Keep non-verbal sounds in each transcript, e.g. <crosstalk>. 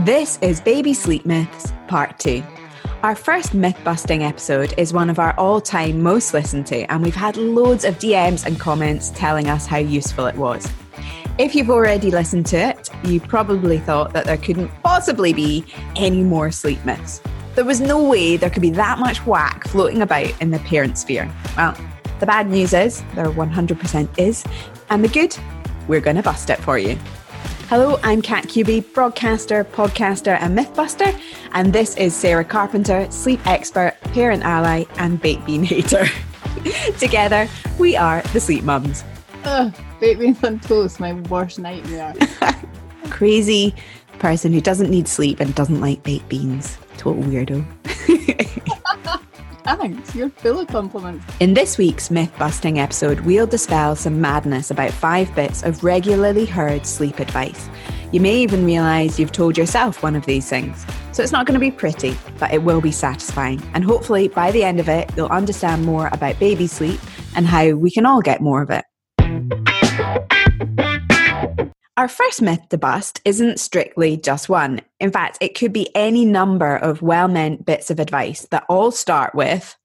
This is Baby Sleep Myths Part 2. Our first myth busting episode is one of our all time most listened to, and we've had loads of DMs and comments telling us how useful it was. If you've already listened to it, you probably thought that there couldn't possibly be any more sleep myths. There was no way there could be that much whack floating about in the parent sphere. Well, the bad news is there 100% is, and the good, we're going to bust it for you. Hello, I'm Kat Cubie, broadcaster, podcaster, and mythbuster, and this is Sarah Carpenter, sleep expert, parent ally, and baked bean hater. <laughs> Together, we are the Sleep Mums. Ugh, baked beans on toast, my worst nightmare. <laughs> <laughs> Crazy person who doesn't need sleep and doesn't like baked beans. Total weirdo. Thanks, you're full of compliments. In this week's myth busting episode, we'll dispel some madness about five bits of regularly heard sleep advice. You may even realise you've told yourself one of these things. So it's not going to be pretty, but it will be satisfying. And hopefully, by the end of it, you'll understand more about baby sleep and how we can all get more of it. Our first myth to bust isn't strictly just one. In fact, it could be any number of well meant bits of advice that all start with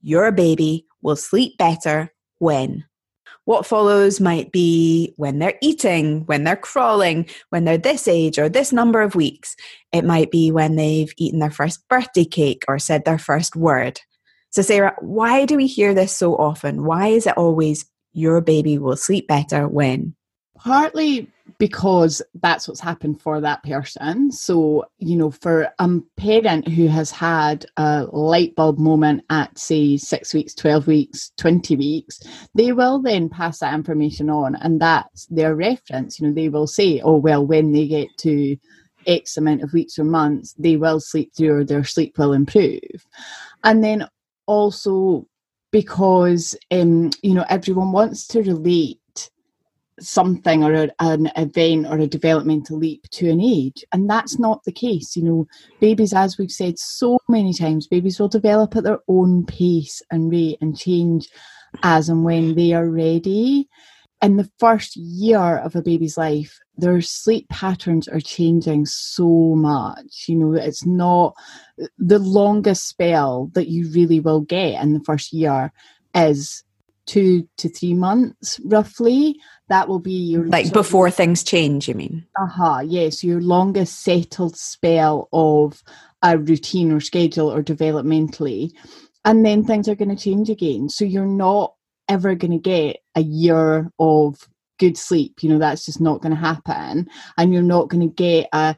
Your baby will sleep better when. What follows might be when they're eating, when they're crawling, when they're this age or this number of weeks. It might be when they've eaten their first birthday cake or said their first word. So, Sarah, why do we hear this so often? Why is it always your baby will sleep better when? Partly because that's what's happened for that person. So, you know, for a parent who has had a light bulb moment at, say, six weeks, 12 weeks, 20 weeks, they will then pass that information on, and that's their reference. You know, they will say, oh, well, when they get to X amount of weeks or months, they will sleep through or their sleep will improve. And then also because, um, you know, everyone wants to relate something or a, an event or a developmental leap to an age. And that's not the case you know. Babies as we've said so many times babies will develop at their own pace and rate and change as and when they are ready. In the first year of a baby's life their sleep patterns are changing so much you know. It's not the longest spell that you really will get in the first year is two to three months roughly. That will be your like before of, things change you mean? Uh-huh yes your longest settled spell of a routine or schedule or developmentally. And then things are going to change again. So you're not ever going to get a year of good sleep. You know that's just not going to happen. And you're not going to get a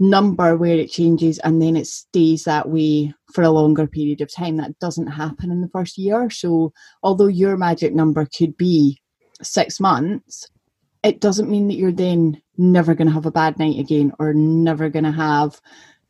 number where it changes and then it stays that way for a longer period of time. That doesn't happen in the first year. So, although your magic number could be six months, it doesn't mean that you're then never going to have a bad night again or never going to have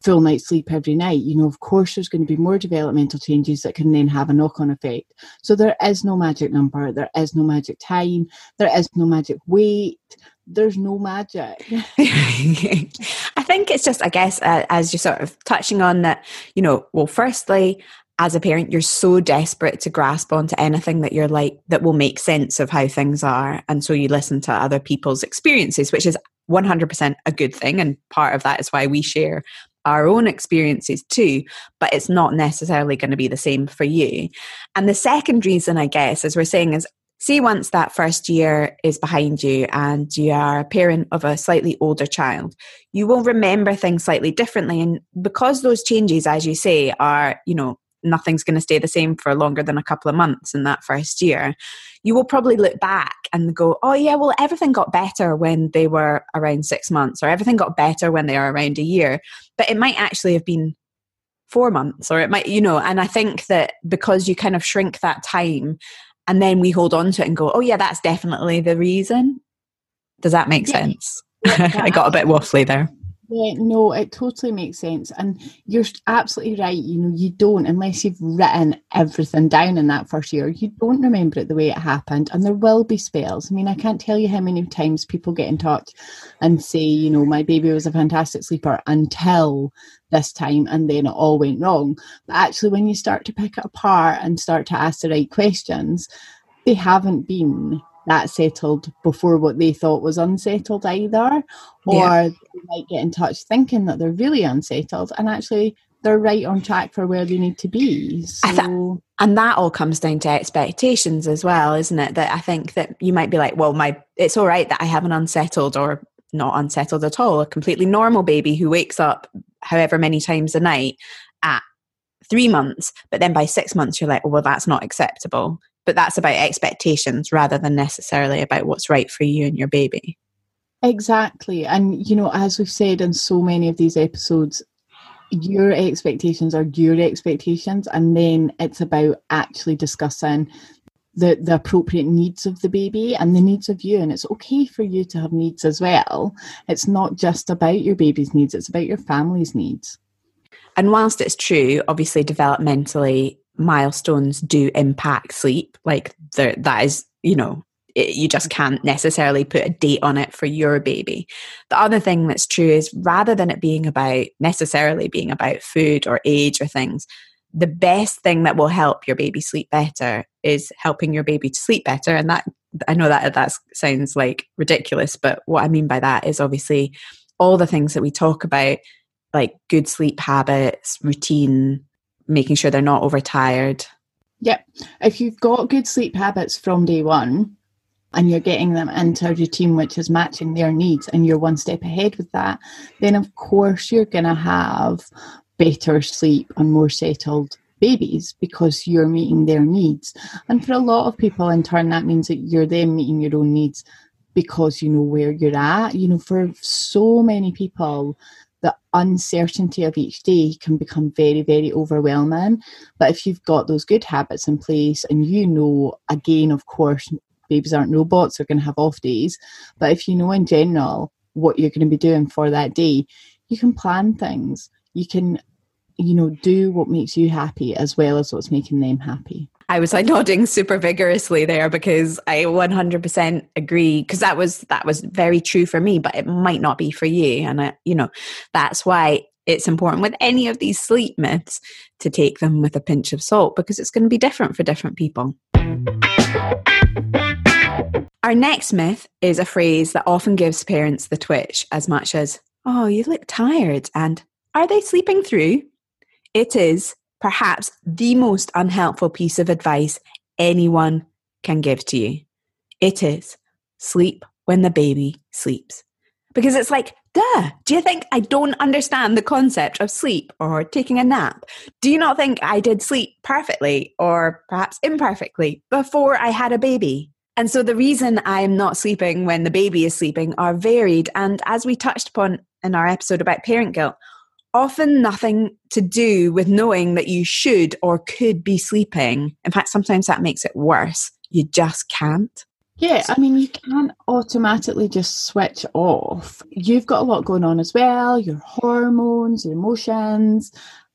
full night's sleep every night. You know, of course, there's going to be more developmental changes that can then have a knock on effect. So, there is no magic number, there is no magic time, there is no magic weight there's no magic. <laughs> <laughs> Think it's just, I guess, uh, as you're sort of touching on that, you know, well, firstly, as a parent, you're so desperate to grasp onto anything that you're like, that will make sense of how things are. And so you listen to other people's experiences, which is 100% a good thing. And part of that is why we share our own experiences too, but it's not necessarily going to be the same for you. And the second reason, I guess, as we're saying, is see once that first year is behind you and you are a parent of a slightly older child you will remember things slightly differently. And because those changes as you say are you know nothing's going to stay the same for longer than a couple of months in that first year you will probably look back and go oh yeah well everything got better when they were around 6 months or everything got better when they are around a year. But it might actually have been four months or it might you know and i think that because you kind of shrink that time and then we hold on to it and go, oh, yeah, that's definitely the reason. Does that make yeah. sense? Yeah, <laughs> I got a bit waffly there. Yeah, no, it totally makes sense. And you're absolutely right. You know, you don't, unless you've written everything down in that first year, you don't remember it the way it happened. And there will be spells. I mean, I can't tell you how many times people get in touch and say, you know, my baby was a fantastic sleeper until this time and then it all went wrong. But actually, when you start to pick it apart and start to ask the right questions, they haven't been that settled before what they thought was unsettled either or yeah. might get in touch thinking that they're really unsettled and actually they're right on track for where they need to be. So th- and that all comes down to expectations as well, isn't it? That I think that you might be like, well, my it's all right that I have an unsettled or not unsettled at all, a completely normal baby who wakes up however many times a night at three months, but then by six months you're like, oh, well, that's not acceptable. But that's about expectations rather than necessarily about what's right for you and your baby. Exactly. And, you know, as we've said in so many of these episodes, your expectations are your expectations. And then it's about actually discussing the, the appropriate needs of the baby and the needs of you. And it's okay for you to have needs as well. It's not just about your baby's needs, it's about your family's needs. And whilst it's true, obviously, developmentally, milestones do impact sleep. Like, that is, you know, it, you just can't necessarily put a date on it for your baby. The other thing that's true is rather than it being about necessarily being about food or age or things, the best thing that will help your baby sleep better is helping your baby to sleep better. And that I know that that sounds like ridiculous, but what I mean by that is obviously all the things that we talk about, like good sleep habits, routine, making sure they're not overtired. Yep. If you've got good sleep habits from day one, and you're getting them into a routine which is matching their needs and you're one step ahead with that, then of course you're going to have better sleep and more settled babies because you're meeting their needs. And for a lot of people, in turn, that means that you're then meeting your own needs because you know where you're at. You know, for so many people, the uncertainty of each day can become very, very overwhelming. But if you've got those good habits in place and you know, again, of course, babies aren't robots, they're going to have off days. But if you know in general what you're going to be doing for that day, you can plan things. You can, you know, do what makes you happy as well as what's making them happy. I was like nodding super vigorously there because I 100% agree because that was that was very true for me but it might not be for you and I, you know that's why it's important with any of these sleep myths to take them with a pinch of salt because it's going to be different for different people. Our next myth is a phrase that often gives parents the twitch as much as, oh, you look tired, and are they sleeping through? It is perhaps the most unhelpful piece of advice anyone can give to you. It is sleep when the baby sleeps. Because it's like, duh, do you think I don't understand the concept of sleep or taking a nap? Do you not think I did sleep perfectly or perhaps imperfectly before I had a baby? And so the reason I'm not sleeping when the baby is sleeping are varied. And as we touched upon in our episode about parent guilt, often nothing to do with knowing that you should or could be sleeping. In fact, sometimes that makes it worse. You just can't. Yeah, I mean, you can't automatically just switch off. You've got a lot going on as well your hormones, your emotions,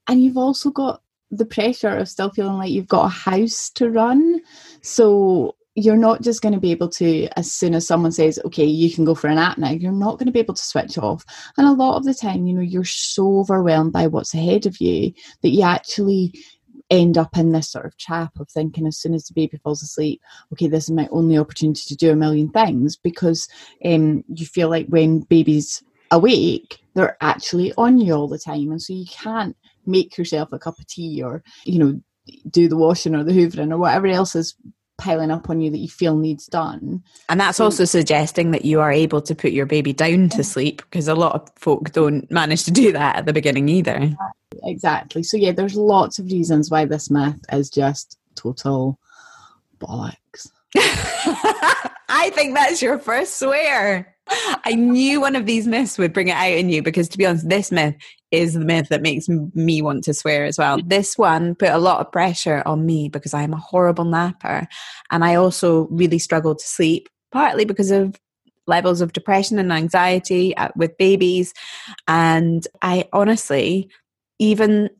and you've also got the pressure of still feeling like you've got a house to run. So you're not just going to be able to, as soon as someone says, okay, you can go for a nap now, you're not going to be able to switch off. And a lot of the time, you know, you're so overwhelmed by what's ahead of you that you actually end up in this sort of trap of thinking as soon as the baby falls asleep, okay, this is my only opportunity to do a million things because um, you feel like when babies awake, they're actually on you all the time. And so you can't make yourself a cup of tea or, you know, do the washing or the hoovering or whatever else is piling up on you that you feel needs done. And that's so, also suggesting that you are able to put your baby down to sleep because a lot of folk don't manage to do that at the beginning either. Exactly. So, yeah, there's lots of reasons why this myth is just total bollocks. <laughs> I think that's your first swear. I knew one of these myths would bring it out in you because, to be honest, this myth is the myth that makes me want to swear as well. This one put a lot of pressure on me because I am a horrible napper and I also really struggle to sleep, partly because of levels of depression and anxiety uh, with babies. And I honestly, even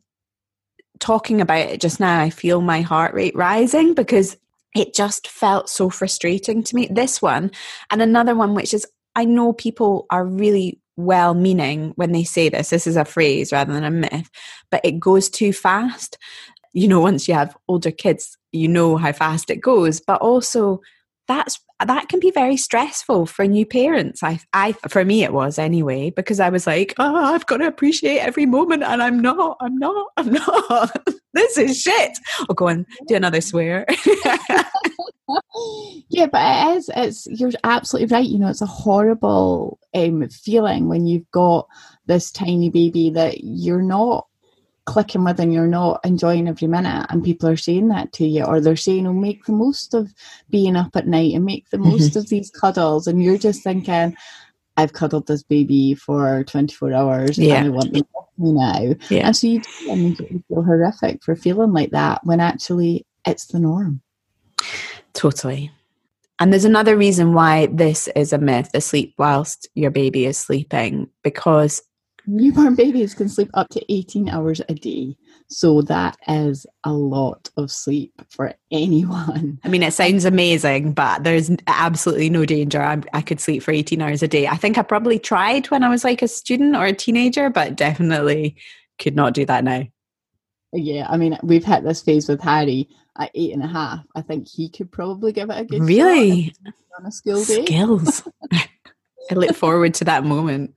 talking about it just now, I feel my heart rate rising because it just felt so frustrating to me. This one, and another one, which is I know people are really well meaning when they say this. This is a phrase rather than a myth, but it goes too fast. You know, once you have older kids, you know how fast it goes, but also that's that can be very stressful for new parents. I, I, for me, it was anyway, because I was like, oh, I've got to appreciate every moment, and I'm not, I'm not, <laughs> I'm not. this is shit. I'll go and do another swear. <laughs> <laughs> yeah, but it is. It's you're absolutely right. You know, it's a horrible um, feeling when you've got this tiny baby that you're not clicking with and you're not enjoying every minute and people are saying that to you or they're saying oh make the most of being up at night and make the mm-hmm. most of these cuddles and you're just thinking I've cuddled this baby for 24 hours yeah. and I want them me now. Yeah. And so you do and you feel horrific for feeling like that when actually it's the norm. Totally. And there's another reason why this is a myth, the sleep whilst your baby is sleeping, because newborn babies can sleep up to 18 hours a day. So that is a lot of sleep for anyone. <laughs> I mean, it sounds amazing, but there's absolutely no danger. i i could sleep for 18 hours a day. I think I probably tried when I was like a student or a teenager, but definitely could not do that now. Yeah, I mean, we've hit this phase with Harry at eight and a half. I think he could probably give it a good really on a school day. Skills. <laughs> <laughs> I look forward to that moment.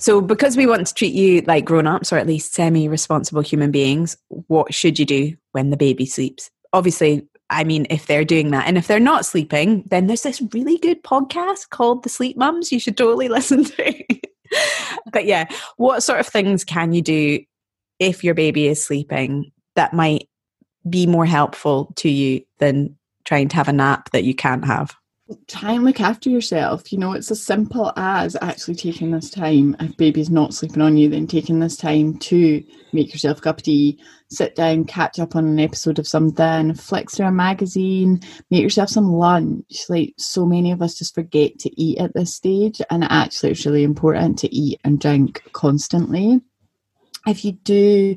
So, because we want to treat you like grown ups or at least semi responsible human beings, what should you do when the baby sleeps? Obviously, I mean, if they're doing that and if they're not sleeping, then there's this really good podcast called The Sleep Mums you should totally <laughs> listen to. but yeah, what sort of things can you do if your baby is sleeping that might be more helpful to you than trying to have a nap that you can't have? Try and look after yourself. You know, it's as simple as actually taking this time. If baby's not sleeping on you, then taking this time to make yourself a cup of tea, sit down, catch up on an episode of something, flick through a magazine, make yourself some lunch. Like so many of us just forget to eat at this stage, and actually, it's really important to eat and drink constantly. If you do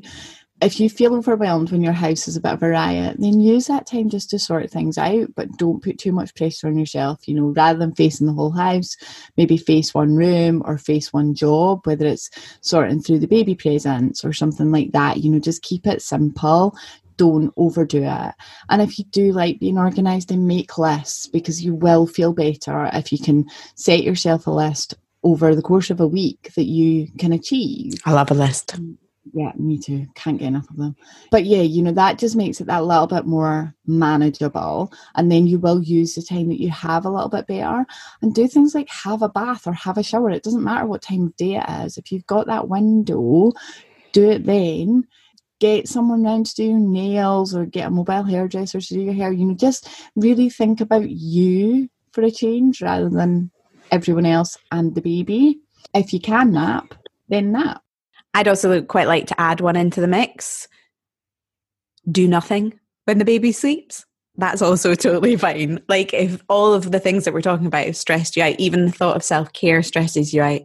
if you feel overwhelmed when your house is a bit of a riot, then use that time just to sort things out, but don't put too much pressure on yourself. You know, rather than facing the whole house, maybe face one room or face one job, whether it's sorting through the baby presents or something like that. You know, just keep it simple. Don't overdo it. And if you do like being organized, then make lists because you will feel better if you can set yourself a list over the course of a week that you can achieve. I love a list. Um, yeah, me too. Can't get enough of them. But yeah, you know, that just makes it that little bit more manageable. And then you will use the time that you have a little bit better and do things like have a bath or have a shower. It doesn't matter what time of day it is. If you've got that window, do it then. Get someone round to do your nails or get a mobile hairdresser to do your hair. You know, just really think about you for a change rather than everyone else and the baby. If you can nap, then nap I'd also quite like to add one into the mix. Do nothing when the baby sleeps. That's also <laughs> totally fine. Like if all of the things that we're talking about have stressed you out, even the thought of self care stresses you out,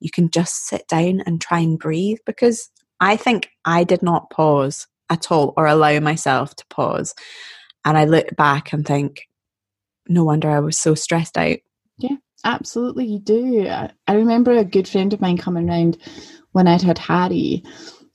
you can just sit down and try and breathe because I think I did not pause at all or allow myself to pause. And I look back and think, no wonder I was so stressed out. Yeah, absolutely. You do. I remember a good friend of mine coming around when I'd had Harry,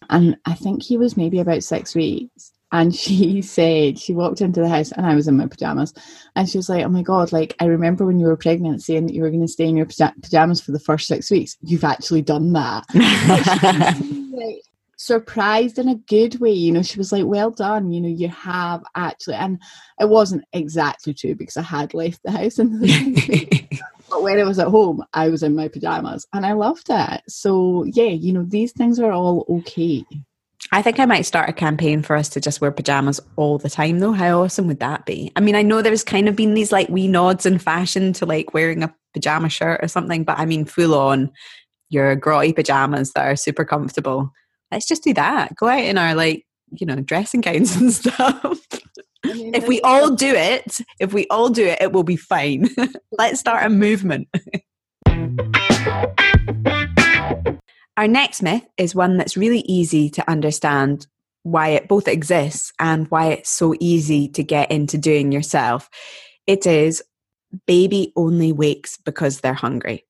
and I think he was maybe about six weeks. And <laughs> she said, she walked into the house and I was in my pajamas. And she was like, Oh my God, like, I remember when you were pregnant saying that you were going to stay in your pajamas for the first six weeks. You've actually done that. <laughs> like, surprised in a good way. You know, she was like, Well done. You know, you have actually. And it wasn't exactly true because I had left the house. And <laughs> but when I was at home, I was in my pajamas and I loved it. So, yeah, you know, these things are all okay. I think I might start a campaign for us to just wear pajamas all the time, though. How awesome would that be? I mean, I know there's kind of been these like wee nods in fashion to like wearing a pajama shirt or something, but I mean, full on your grotty pajamas that are super comfortable. Let's just do that. Go out in our like, you know, dressing gowns <laughs> and stuff if we all do it, if we all do it, it will be fine. <laughs> Let's start a movement. Our next myth is one that's really easy to understand why it both exists and why it's so easy to get into doing yourself. It is baby only wakes because they're hungry.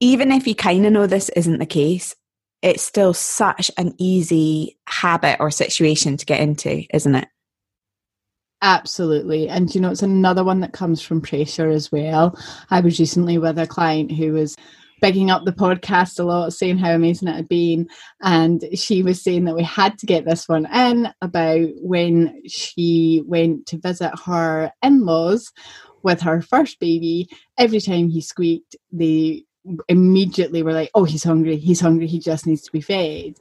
Even if you kind of know this isn't the case, it's still such an easy habit or situation to get into, isn't it? Absolutely. And you know, it's another one that comes from pressure as well. I was recently with a client who was bigging up the podcast a lot, saying how amazing it had been. And she was saying that we had to get this one in about when she went to visit her in laws with her first baby. Every time he squeaked, they immediately were like, oh, he's hungry, he's hungry, he just needs to be fed.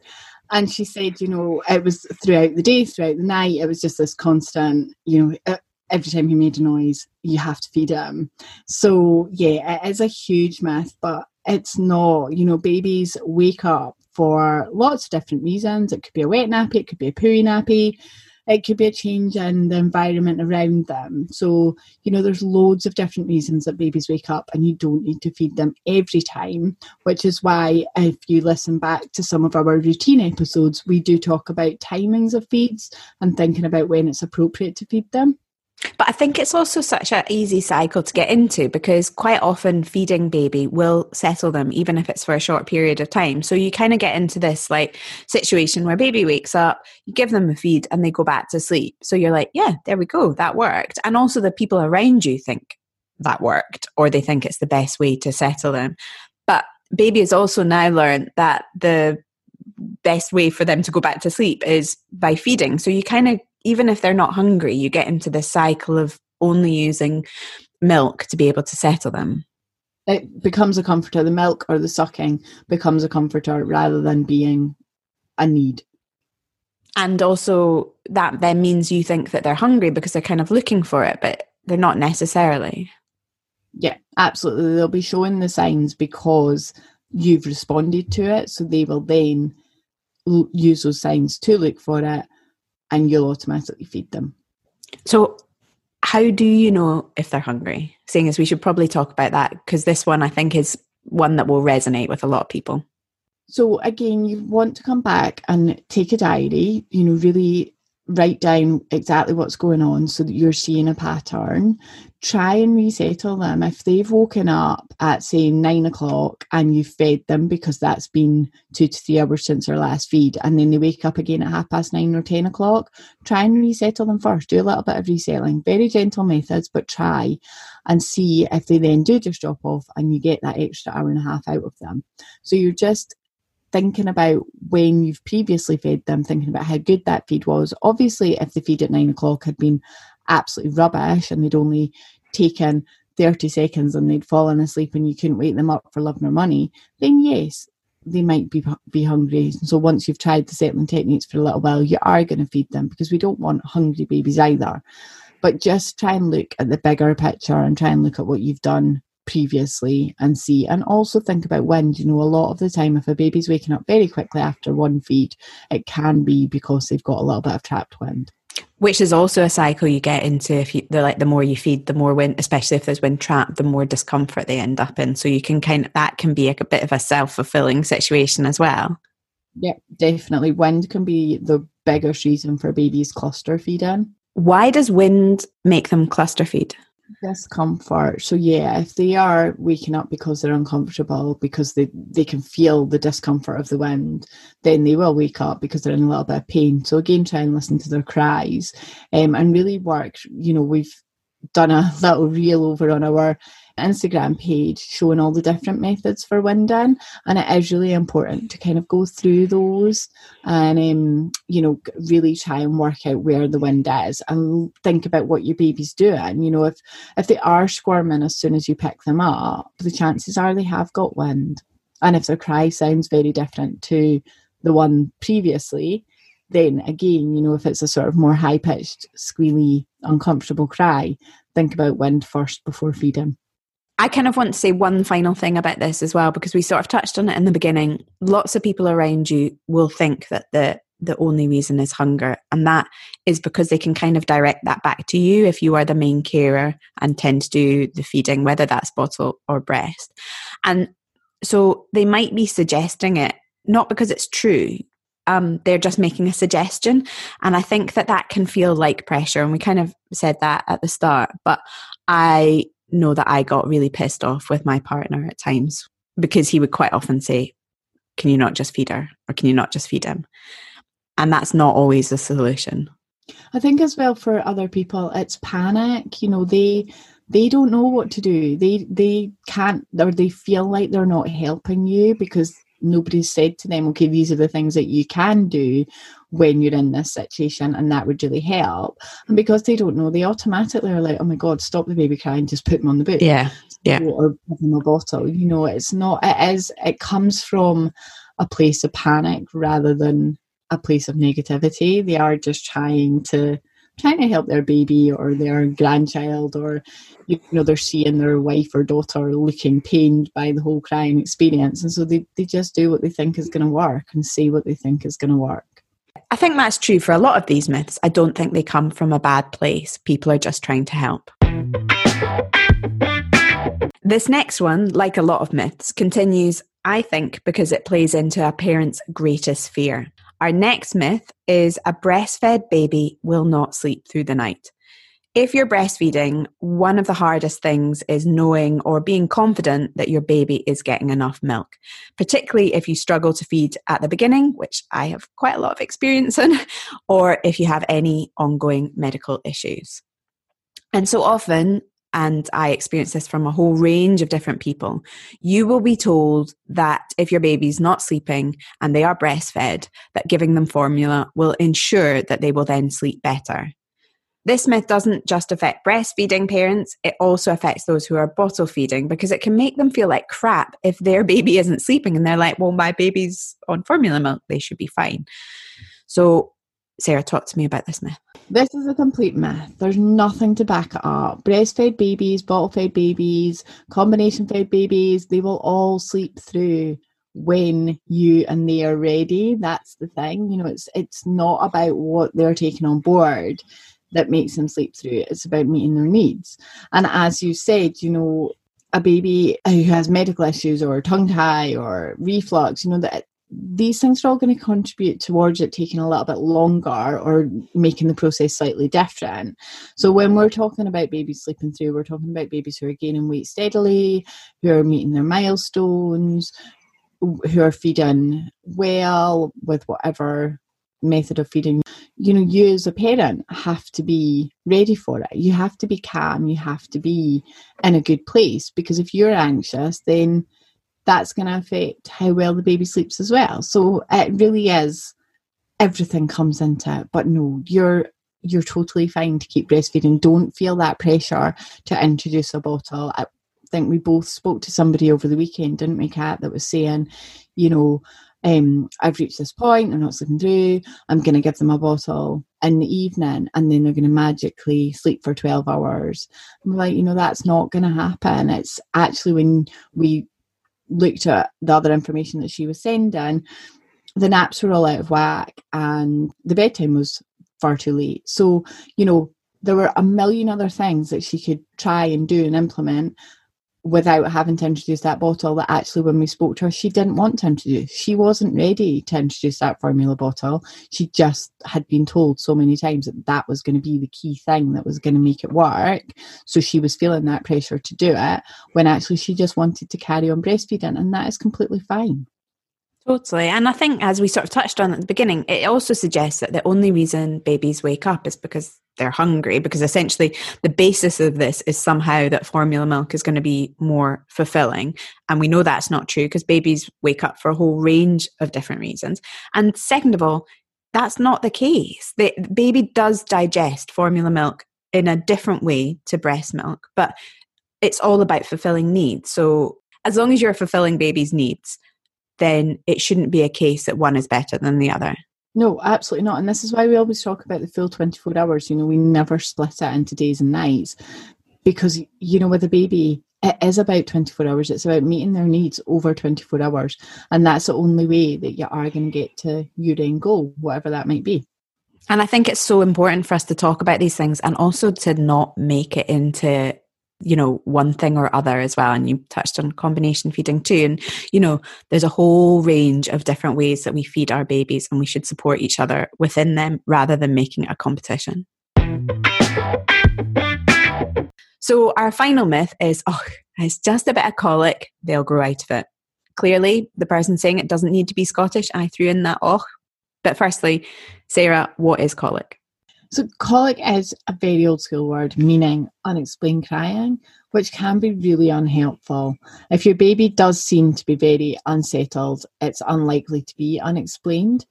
And she said, you know, it was throughout the day, throughout the night, it was just this constant, you know, every time he made a noise, you have to feed him. So, yeah, it is a huge myth, but it's not, you know, babies wake up for lots of different reasons. It could be a wet nappy, it could be a pooey nappy, it could be a change in the environment around them. So, you know, there's loads of different reasons that babies wake up and you don't need to feed them every time, which is why if you listen back to some of our routine episodes, we do talk about timings of feeds and thinking about when it's appropriate to feed them. But I think it's also such an easy cycle to get into because quite often feeding baby will settle them, even if it's for a short period of time. So you kind of get into this like situation where baby wakes up, you give them a feed, and they go back to sleep. So you're like, yeah, there we go, that worked. And also the people around you think that worked, or they think it's the best way to settle them. But baby has also now learned that the best way for them to go back to sleep is by feeding. So you kind of even if they're not hungry, you get into this cycle of only using milk to be able to settle them. It becomes a comforter. The milk or the sucking becomes a comforter rather than being a need. And also, that then means you think that they're hungry because they're kind of looking for it, but they're not necessarily. Yeah, absolutely. They'll be showing the signs because you've responded to it. So they will then use those signs to look for it and you'll automatically feed them. So, how do you know if they're hungry? Seeing as we should probably talk about that because this one I think is one that will resonate with a lot of people. So, again, you want to come back and take a diary, you know, really write down exactly what's going on so that you're seeing a pattern. Try and resettle them. If they've woken up at, say, nine o'clock and you've fed them because that's been two to three hours since their last feed, and then they wake up again at half past nine or 10 o'clock, try and resettle them first. Do a little bit of resettling. Very gentle methods, but try and see if they then do just drop off and you get that extra hour and a half out of them. So you're just thinking about when you've previously fed them, thinking about how good that feed was. Obviously, if the feed at nine o'clock had been absolutely rubbish and they'd only taken 30 seconds and they'd fallen asleep and you couldn't wake them up for love nor money, then yes, they might be be hungry. So once you've tried the settling techniques for a little while, you are going to feed them because we don't want hungry babies either. But just try and look at the bigger picture and try and look at what you've done previously and see and also think about wind you know a lot of the time if a baby's waking up very quickly after one feed it can be because they've got a little bit of trapped wind. Which is also a cycle you get into if you the like the more you feed the more wind especially if there's wind trapped the more discomfort they end up in. So you can kind of that can be a, a bit of a self-fulfilling situation as well. Yeah definitely. Wind can be the biggest reason for babies cluster feeding why does wind make them cluster feed discomfort so yeah if they are waking up because they're uncomfortable because they they can feel the discomfort of the wind then they will wake up because they're in a little bit of pain. So again try and listen to their cries um, and really work you know we've done a <laughs> little reel over on our Instagram page showing all the different methods for winding, and it is really important to kind of go through those and um, you know really try and work out where the wind is and think about what your baby's doing. You know, if if they are squirming as soon as you pick them up, the chances are they have got wind, and if their cry sounds very different to the one previously, then again, you know, if it's a sort of more high pitched, squealy, uncomfortable cry, think about wind first before feeding. I kind of want to say one final thing about this as well, because we sort of touched on it in the beginning. Lots of people around you will think that the the only reason is hunger, and that is because they can kind of direct that back to you if you are the main carer and tend to do the feeding, whether that's bottle or breast. And so they might be suggesting it not because it's true. Um, they're just making a suggestion, and I think that that can feel like pressure. And we kind of said that at the start, but I know that I got really pissed off with my partner at times because he would quite often say, Can you not just feed her? Or can you not just feed him? And that's not always the solution. I think as well for other people, it's panic. You know, they they don't know what to do. They they can't or they feel like they're not helping you because nobody's said to them, okay, these are the things that you can do when you're in this situation, and that would really help. And mm. because they don't know, they automatically are like, oh my God, stop the baby crying, just put them on the book. Yeah. Yeah. Or give them a bottle. You know, it's not, it is, it comes from a place of panic rather than a place of negativity. They are just trying to trying to help their baby or their grandchild or you know they're seeing their wife or daughter looking pained by the whole crying experience and so they, they just do what they think is going to work and say what they think is going to work i think that's true for a lot of these myths. I don't think they come from a bad place. People are just trying to help. This next one like a lot of myths continues i think because it plays into a parent's greatest fear. Our next myth is a breastfed baby will not sleep through the night. If you're breastfeeding, one of the hardest things is knowing or being confident that your baby is getting enough milk, particularly if you struggle to feed at the beginning, which I have quite a lot of experience in, <laughs> or if you have any ongoing medical issues. And so often, and I experience this from a whole range of different people, you will be told that if your baby's not sleeping and they are breastfed, that giving them formula will ensure that they will then sleep better. This myth doesn't just affect breastfeeding parents, it also affects those who are bottle feeding because it can make them feel like crap if their <laughs> baby isn't sleeping and they're like, well, my baby's on formula milk, they should be fine. So, Sarah, talk to me about this myth. This is a complete myth. There's nothing to back it up. Breastfed babies, bottle fed babies, combination fed babies, they will all sleep through when you and they are ready. That's the thing. You know, it's it's not about what they're taking on board that makes them sleep through. It's about meeting their needs. And as you said, you know, a baby who has medical issues or tongue tie or reflux, you know, that these things are all going to contribute towards it taking a little bit longer or making the process slightly different. So, when we're talking about babies sleeping through, we're talking about babies who are gaining weight steadily, who are meeting their milestones, who are feeding well with whatever method of feeding. You know, you as a parent have to be ready for it. You have to be calm, you have to be in a good place because if you're anxious, then that's going to affect how well the baby sleeps as well. So it really is everything comes into it. But no, you're you're totally fine to keep breastfeeding. Don't feel that pressure to introduce a bottle. I think we both spoke to somebody over the weekend, didn't we, Kat, that was saying, you know, um, I've reached this point, I'm not sleeping through, I'm going to give them a bottle in the evening and then they're going to magically sleep for 12 hours. I'm like, you know, that's not going to happen. It's actually when we looked at the other information that she was sending, the naps were all out of whack and the bedtime was far too late. So, you know, there were a million other things that she could try and do and implement without having to introduce that bottle that actually when we spoke to her she didn't want to introduce she wasn't ready to introduce that formula bottle she just had been told so many times that that was going to be the key thing that was going to make it work so she was feeling that pressure to do it when actually she just wanted to carry on breastfeeding and that is completely fine Totally. And I think, as we sort of touched on at the beginning, it also suggests that the only reason babies wake up is because they're hungry, because essentially the basis of this is somehow that formula milk is going to be more fulfilling. And we know that's not true because babies wake up for a whole range of different reasons. And second of all, that's not the case. The baby does digest formula milk in a different way to breast milk, but it's all about fulfilling needs. So as long as you're fulfilling baby's needs, then it shouldn't be a case that one is better than the other. No, absolutely not. And this is why we always talk about the full 24 hours. You know, we never split it into days and nights because, you know, with a baby, it is about 24 hours. It's about meeting their needs over 24 hours. And that's the only way that you are going to get to your end goal, whatever that might be. And I think it's so important for us to talk about these things and also to not make it into you know one thing or other as well. And you touched on combination feeding too. And you know there's a whole range of different ways that we feed our babies and we should support each other within them rather than making a competition. So our final myth is oh it's just a bit of colic they'll grow out of it. Clearly the person saying it doesn't need to be scottish. I threw in that oh. But firstly sarah what is colic So, colic is a very old school word meaning unexplained crying, which can be really unhelpful. If your baby does seem to be very unsettled, it's unlikely to be unexplained.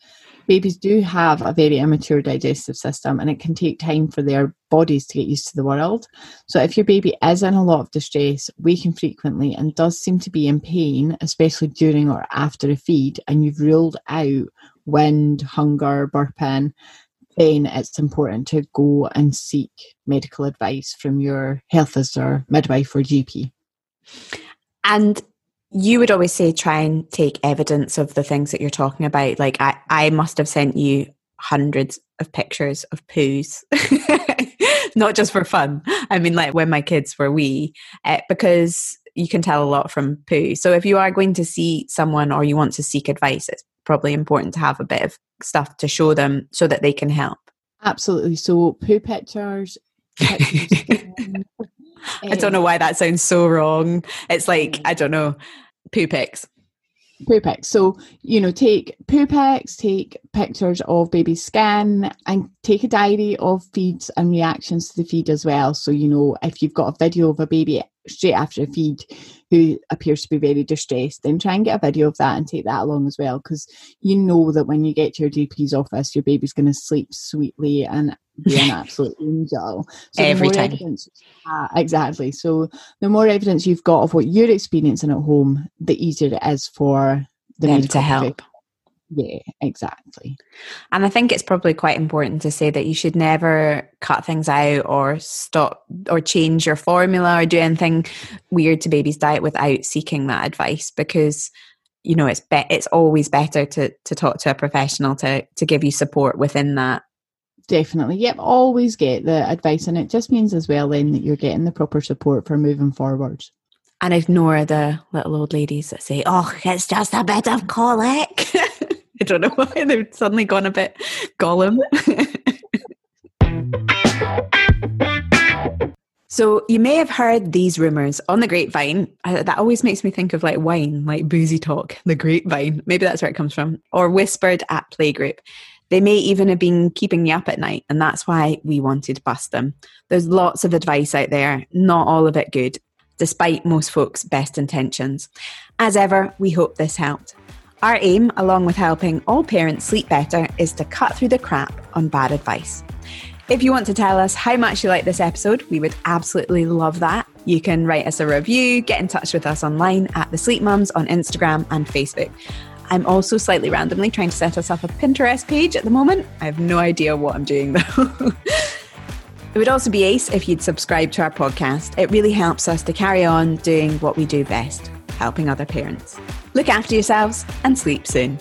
Babies do have a very immature digestive system and it can take time for their bodies to get used to the world. So, if your baby is in a lot of distress, waking frequently, and does seem to be in pain, especially during or after a feed, and you've ruled out wind, hunger, burping, then it's important to go and seek medical advice from your health visitor, midwife, or GP. And you would always say try and take evidence of the things that you're talking about. Like I, I must have sent you hundreds of pictures of poos, <laughs> not just for fun. I mean, like when my kids were wee, uh, because you can tell a lot from poo. So if you are going to see someone or you want to seek advice, it's probably important to have a bit of stuff to show them so that they can help. Absolutely. So poo pictures. pictures <laughs> I don't know why that sounds so wrong. It's like, I don't know, poo pics. Poo pics. So, you know, take poo pics, take pictures of baby skin, and take a diary of feeds and reactions to the feed as well. So, you know, if you've got a video of a baby straight after a feed who appears to be very distressed, then try and get a video of that and take that along as well. Because you know that when you get to your GP's office, your baby's going to sleep sweetly and be an <laughs> absolute angel. So Every time. Evidence, uh, exactly. So the more evidence you've got of what you're experiencing at home, the easier it is for the them to help. Yeah, exactly. And I think it's probably quite important to say that you should never cut things out or stop or change your formula or do anything weird to baby's diet without seeking that advice because you know it's be- it's always better to to talk to a professional to to give you support within that. Definitely. Yep always get the advice and it just means as well then that you're getting the proper support for moving forward. And ignore the little old ladies that say oh it's just a bit of colic <laughs> <laughs> I don't know why they've suddenly gone a bit Gollum. <laughs> so you may have heard these rumors on the grapevine. That always makes me think of like wine, like boozy talk, the grapevine. Maybe that's where it comes from. Or whispered at playgroup. They may even have been keeping you up at night, and that's why we wanted to bust them. There's lots of advice out there, not all of it good, despite most folks' best intentions. As ever, we hope this helped. Our aim, along with helping all parents sleep better, is to cut through the crap on bad advice. If you want to tell us how much you like this episode, we would absolutely love that. You can write us a review, get in touch with us online at The Sleep Mums on Instagram and Facebook. I'm also slightly randomly trying to set us up a Pinterest page at the moment. I have no idea what I'm doing <laughs> though. it would also be ace if you'd subscribe to our podcast. It really helps us to carry on doing what we do best helping other parents. Look after yourselves and sleep soon.